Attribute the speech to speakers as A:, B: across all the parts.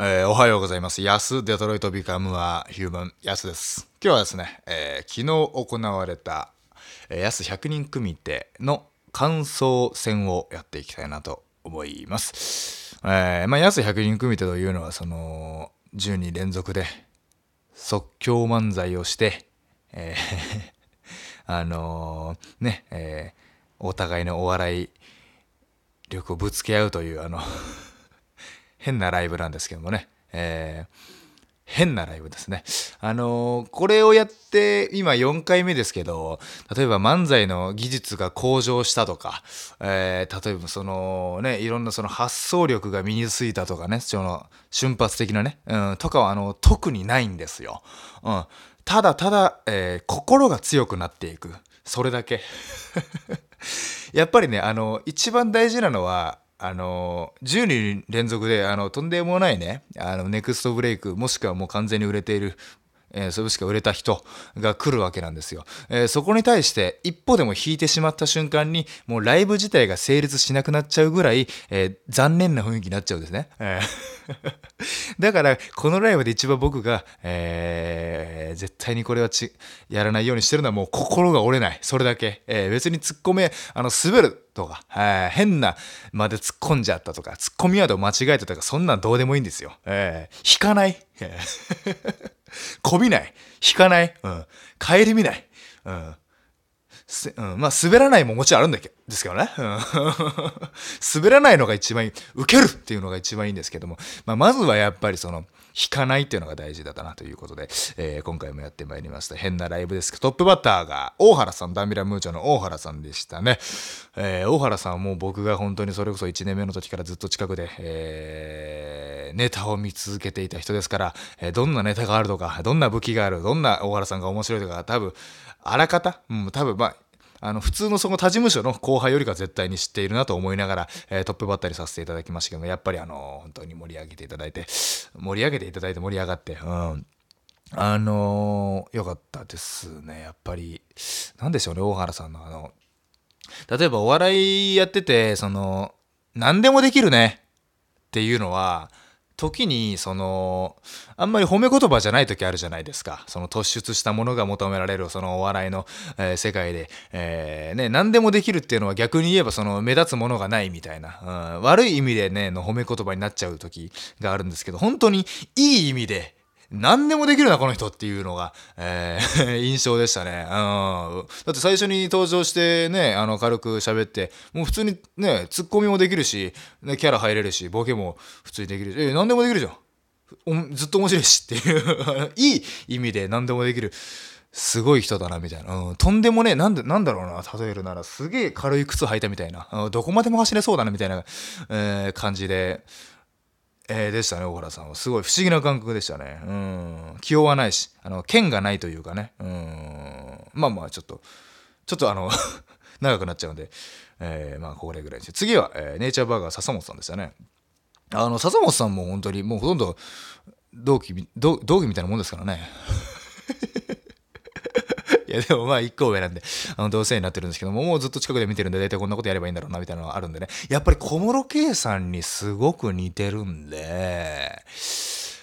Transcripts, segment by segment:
A: えーおはようございます。ヤス、デトロイト・ビカム・ア・ヒューマン、ヤスです。今日はですね、えー昨日行われた、えーヤス100人組手の感想戦をやっていきたいなと思います。えーまあ、ヤス100人組手というのは、その、10人連続で即興漫才をして、えー あのーね、えーお互いのお笑い力をぶつけ合うという、あの、変なライブなんですけどもね、えー変なライブですね。あのーこれをやって今4回目ですけど、例えば漫才の技術が向上したとか、えー例えばそのね、いろんなその発想力が身についたとかね、その瞬発的なね、うん、とかはあの特にないんですよ。うん。ただただ、えー心が強くなっていく。それだけ。やっぱりね、あの、一番大事なのは、あの、10人連続で、あの、とんでもないね、あの、ネクストブレイク、もしくはもう完全に売れている、えーそれしか売れた人が来るわけなんですよ。えーそこに対して、一歩でも引いてしまった瞬間に、もうライブ自体が成立しなくなっちゃうぐらい、えー残念な雰囲気になっちゃうんですね。えー だから、このライブで一番僕が、えー絶対にこれはち、やらないようにしてるのはもう心が折れない。それだけ。えー別に突っ込め、あの、滑るとか、えー変なまで突っ込んじゃったとか、突っ込みワードを間違えたとか、そんなんどうでもいいんですよ。えー引かない。こびない。引かない。うん。帰り見ない。うん。うん、まあ、滑らないももちろんあるんだけですけどね。うん 滑らないのが一番いい。受けるっていうのが一番いいんですけども、まあ、まずはやっぱりその、引かないっていうのが大事だったなということで、えー今回もやってまいりました。変なライブですけど、トップバッターが大原さん、ダンビラムーチョの大原さんでしたね。えー大原さんはもう僕が本当にそれこそ1年目の時からずっと近くで、えーネタを見続けていた人ですから、えーどんなネタがあるとか、どんな武器がある、どんな大原さんが面白いとか、多分、あらかた、うん、多分まあ、あの普通のその他事務所の後輩よりか絶対に知っているなと思いながら、えートップバッターにさせていただきましたけどもやっぱりあの本当に盛り上げていただいて 盛り上げていただいて盛り上がって、うん、あのーよかったですね。やっぱりなんでしょうね大原さんのあの例えばお笑いやっててその何でもできるねっていうのは時にそのあんまり褒め言葉じゃない時あるじゃないですか。その突出したものが求められるそのお笑いの、えー世界で、えーね、何でもできるっていうのは逆に言えばその目立つものがないみたいな、うん悪い意味でねの褒め言葉になっちゃう時があるんですけど本当にいい意味で何でもできるな、この人っていうのが、えー 印象でしたね。うん。だって最初に登場してね、あの、軽く喋って、もう普通にね、ツッコミもできるし、ね、キャラ入れるし、ボケも普通にできるし、え、何でもできるじゃん。ずっと面白いしっていう、いい意味で何でもできる。すごい人だな、みたいな。うん、とんでもね、なんで、なんだろうな、例えるなら、すげえ軽い靴履いたみたいな。うんどこまでも走れそうだな、みたいな、えー感じで、えーでしたね、小原さんは。すごい不思議な感覚でしたね。うん。気負わないし、あの、剣がないというかね。うん。まあまあ、ちょっと、ちょっとあの、長くなっちゃうんで、えーまあ、これぐらいにして。次は、えーネイチャーバーガー笹本さんでしたね。あの、笹本さんも本当に、もうほとんど、同期、同期みたいなもんですからね。いやでもまあ一個上なんで、あの同性になってるんですけども、もうずっと近くで見てるんで、大体こんなことやればいいんだろうな、みたいなのがあるんでね。やっぱり小室圭さんにすごく似てるんで、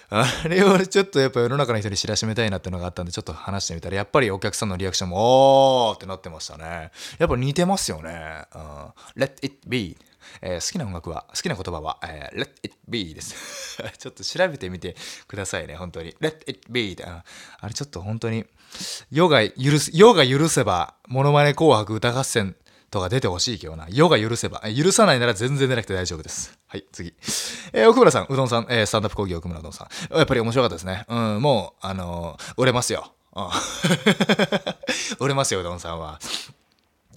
A: あれをちょっとやっぱ世の中の人に知らしめたいなっていうのがあったんで、ちょっと話してみたら、やっぱりお客さんのリアクションも、おーってなってましたね。やっぱ似てますよね。うん、Let it be. えー好きな音楽は、好きな言葉は、えー Let it be です。ちょっと調べてみてくださいね、本当に。Let it be ってあれちょっと本当に、世が許す、世が許せば、モノマネ紅白歌合戦とか出てほしいけどな。世が許せば。許さないなら全然出なくて大丈夫です。はい、次。えー奥村さん、うどんさん、えースタンダップ講義奥村うどんさん。やっぱり面白かったですね。うん、もう、あのー売れますよ。うん 売れますよ、うどんさんは。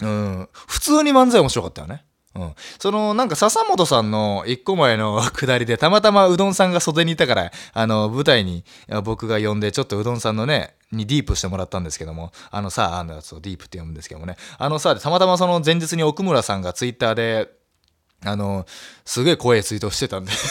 A: うん、普通に漫才面白かったよね。うん。その、なんか笹本さんの一個前の下りで、たまたまうどんさんが袖にいたから、あの、舞台に僕が呼んで、ちょっとうどんさんのね、にディープしてもらったんですけども、あのさ、あのやつをディープって読むんですけどもね、あのさ、たまたまその前日に奥村さんがツイッターで、あの、すげえ怖いツイートしてたんで、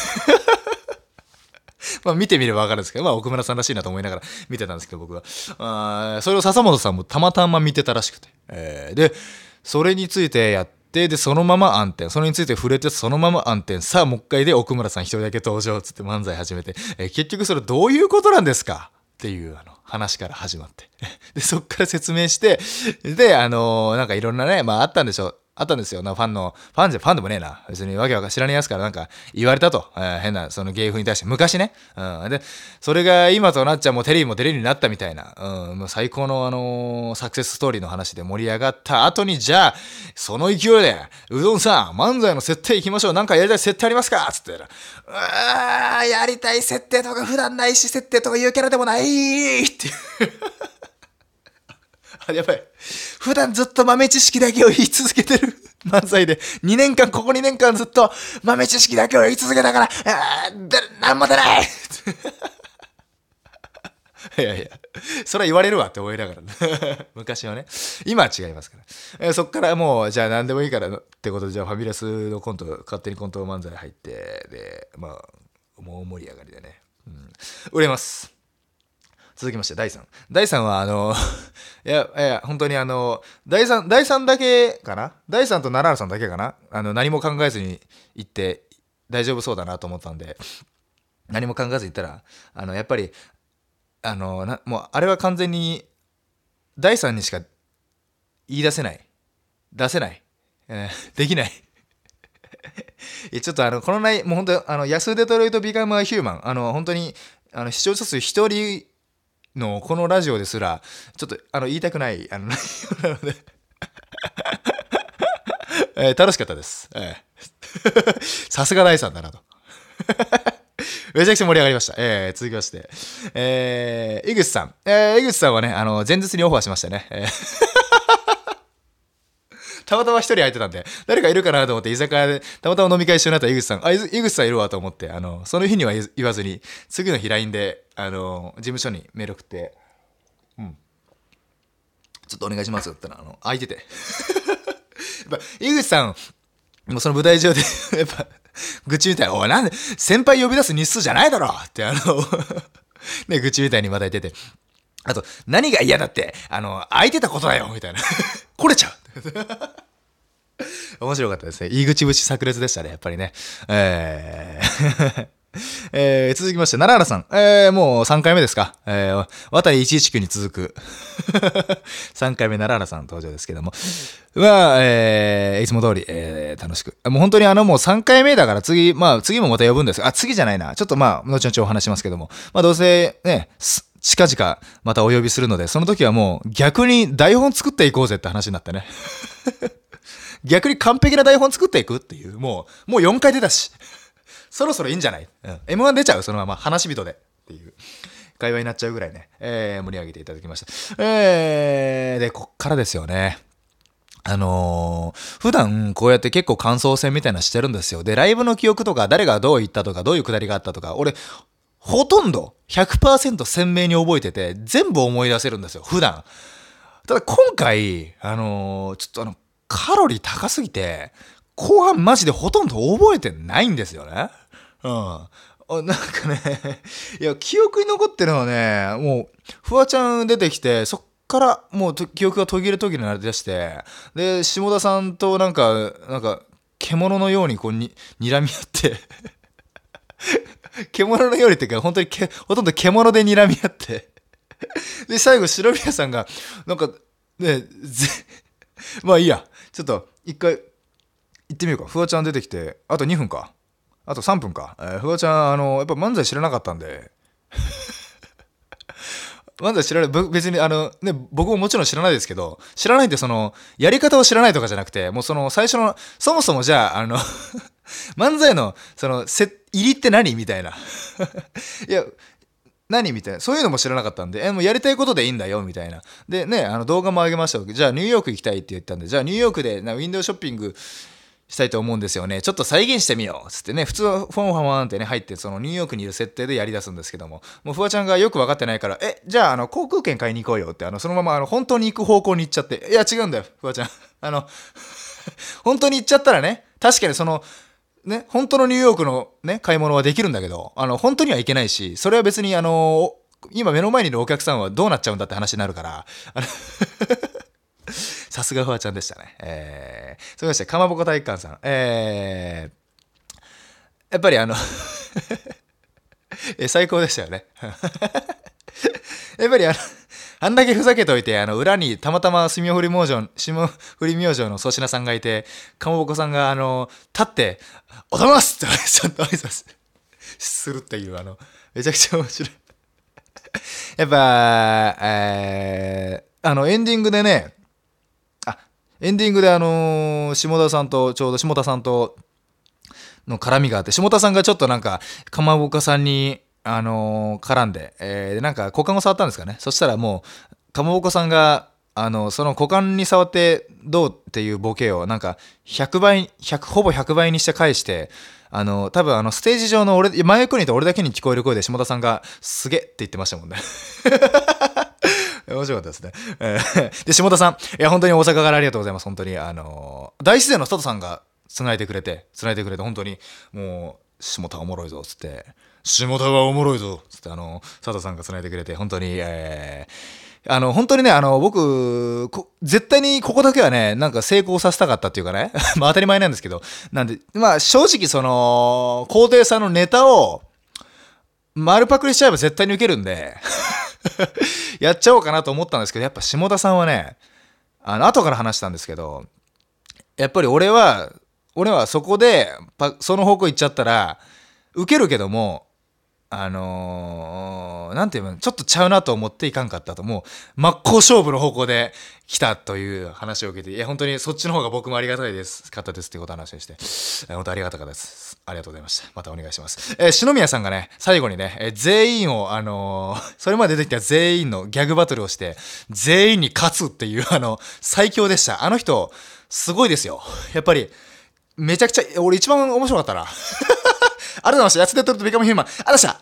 A: まあ見てみればわかるんですけど、まあ奥村さんらしいなと思いながら見てたんですけど、僕は。あそれを笹本さんもたまたま見てたらしくて。えーで、それについてやって、でそのまま暗転。それについて触れてそのまま暗転。さあもう一回で奥村さん一人だけ登場。っつって漫才始めて、えー、結局それどういうことなんですか？っていうあの話から始まって。でそっから説明して。であのー、なんかいろんなねまああったんでしょう。あったんですよ。なファンの、ファンじゃ、ファンでもねえな。別にわけわか知らねえやつからなんか言われたと。えー、変な、その芸風に対して。昔ね。うん。で、それが今となっちゃもうテレビもテレビになったみたいな。うん。もう最高のあのー、サクセスストーリーの話で盛り上がった後に、じゃあ、その勢いで、うどんさん、漫才の設定行きましょう。なんかやりたい設定ありますか？つってうー、やりたい設定とか普段ないし設定とか言うキャラでもないっていう、やばい。普段ずっと豆知識だけを言い続けてる 漫才で、2年間、ここ2年間ずっと豆知識だけを言い続けたから、あー、で、なんも出ない いやいや、それは言われるわって思いながら、昔はね。今は違いますから。え、そっからもう、じゃあ何でもいいからってことで、じゃあファミレスのコント、勝手にコント漫才入って、で、まあ、もう盛り上がりでね。うん、売れます。続きまして、第3。第3は、あの、いや、いや、本当にあの、第3、第3だけかな？第3と奈良さんだけかな？あの、何も考えずに行って大丈夫そうだなと思ったんで、何も考えず行ったら、あの、やっぱり、あの、なもう、あれは完全に、第3にしか言い出せない。出せない。えー、できない。ちょっとあの、この内、もう本当あの、安デトロイトビカムアヒューマン、あの、本当に、あの、視聴者数一人のこのラジオですらちょっとあの言いたくないあの内容なので えー、楽しかったです。さすが大さんだなと。めちゃくちゃ盛り上がりました。えー、続きまして。えー、井口さん。えー、井口さんはね、あの、前日にオファーしましたね。えーたまたま一人空いてたんで、誰かいるかなと思って居酒屋で、たまたま飲み会一緒になった井口さん、あ、井口さんいるわと思って、あの、その日には言わずに、次の日 LINE で、あの、事務所にメール送って、うん。ちょっとお願いしますって言ったら、あの、空いてて。やっぱ、井口さん、もうその舞台上で やっぱ、愚痴みたい、おい、なんで、先輩呼び出す日数じゃないだろって、あの ね、愚痴みたいにまた言ってて。あと、何が嫌だって、あの、空いてたことだよみたいな。来れちゃう 面白かったですね。入り口節炸裂でしたね、やっぱりね。えー えー、続きまして、奈良原さん。えー、もう3回目ですか。えー、渡り119に続く 3回目奈良原さん登場ですけども。まあ、えー、いつも通り、えー、楽しく。もう本当にあのもう3回目だから次、まあ次もまた呼ぶんですあ、次じゃないな。ちょっとまあ、後々お話しますけども。まあどうせね、近々またお呼びするので、その時はもう逆に台本作っていこうぜって話になってね。逆に完璧な台本作っていくっていう、もう、もう4回出たし、そろそろいいんじゃない、うん、?M1 出ちゃう？そのまま話人でっていう。会話になっちゃうぐらいね、えー、盛り上げていただきました。えー、で、こっからですよね。あのー、普段こうやって結構感想戦みたいなしてるんですよ。で、ライブの記憶とか、誰がどう言ったとか、どういうくだりがあったとか、俺、ほとんど100%鮮明に覚えてて、全部思い出せるんですよ、普段。ただ今回、あのー、ちょっとあの、カロリー高すぎて、後半マジでほとんど覚えてないんですよね。うん。なんかねいや、記憶に残ってるのはね、もう、フワちゃん出てきて、そっからもう記憶が途切れ途切れになりだして、で、下田さんとなんか、なんか、獣のようにこうに、睨み合って 獣のようにっていうか、本当にけ、ほとんど獣で睨み合って で、最後、白宮さんが、なんか、ね、ぜ、まあいいや。ちょっと一回行ってみようか。フワちゃん出てきて、あと2分か。あと3分か。えー、フワちゃん、あの、やっぱ漫才知らなかったんで。漫才知らない、別にあの、ね、僕ももちろん知らないですけど、知らないってその、やり方を知らないとかじゃなくて、もうその最初の、そもそもじゃあ、あの漫才の、その、せ、入りって何？みたいな。いや、何みたいな。そういうのも知らなかったんで、え、もうやりたいことでいいんだよ、みたいな。で、ね、あの動画も上げました。じゃあニューヨーク行きたいって言ったんで、じゃあニューヨークでなウィンドウショッピングしたいと思うんですよね。ちょっと再現してみよう。つってね、普通はフォンファンってね、入って、そのニューヨークにいる設定でやり出すんですけども、もうフワちゃんがよく分かってないから、え、じゃあ、あの、航空券買いに行こうよって、あの、そのまま、あの、本当に行く方向に行っちゃって、いや、違うんだよ、フワちゃん。あの、本当に行っちゃったらね、確かにその、ね、本当のニューヨークのね、買い物はできるんだけど、あの、本当にはいけないし、それは別にあの、今目の前にいるお客さんはどうなっちゃうんだって話になるから、さすがフワちゃんでしたね。えー、それまして、かまぼこ体育館さん。えー、やっぱりあの え、最高でしたよね。やっぱりあの、あんだけふざけといて、あの、裏にたまたま霜降り明星、霜降り明星の粗品さんがいて、かまぼこさんが、あの、立って、おはようございますってちゃんと挨拶するっていう、あの、めちゃくちゃ面白い。やっぱ、えー、あの、エンディングでね、あ、エンディングであのー、下田さんと、ちょうど下田さんと、の絡みがあって、下田さんがちょっとなんか、かまぼこさんに、あのー、絡んで、えー、なんか股間を触ったんですかね。そしたらもう、かまぼこさんが、あの、その股間に触ってどうっていうボケを、なんか、100倍、100、ほぼ100倍にして返して、あの、多分あの、ステージ上の俺、真横にいた俺だけに聞こえる声で下田さんが、すげえって言ってましたもんね。面白かったですね。で、下田さん、いや、本当に大阪からありがとうございます。本当に、あの大自然の佐藤さんが繋いでくれて、繋いでくれて、本当に、もう、下田おもろいぞ、つって、下田はおもろいぞ、つって、あの、佐藤さんが繋いでくれて、本当に、えー、あの、本当にね、あの、僕、絶対にここだけはね、なんか成功させたかったっていうかね、まあ当たり前なんですけど、なんで、まあ正直その、皇帝さんのネタを、丸パクリしちゃえば絶対に受けるんで やっちゃおうかなと思ったんですけど、やっぱ下田さんはね、あの、後から話したんですけど、やっぱり俺は、俺はそこで、その方向行っちゃったら、受けるけども、あのー、なんていうの、ちょっとちゃうなと思っていかんかったと、もう、真っ向勝負の方向で来たという話を受けて、いや、本当にそっちの方が僕もありがたいです、かったですっていうことを話をして、本当ありがたかったです。ありがとうございました。またお願いします。えー、篠宮さんがね、最後にね、えー、全員を、あのー、それまで出てきた全員のギャグバトルをして、全員に勝つっていう、あの、最強でした。あの人、すごいですよ。やっぱり、めちゃくちゃ、俺一番面白かったな。ありがとうございました。やつでとるとビカムヒューマン。ありがとうございました。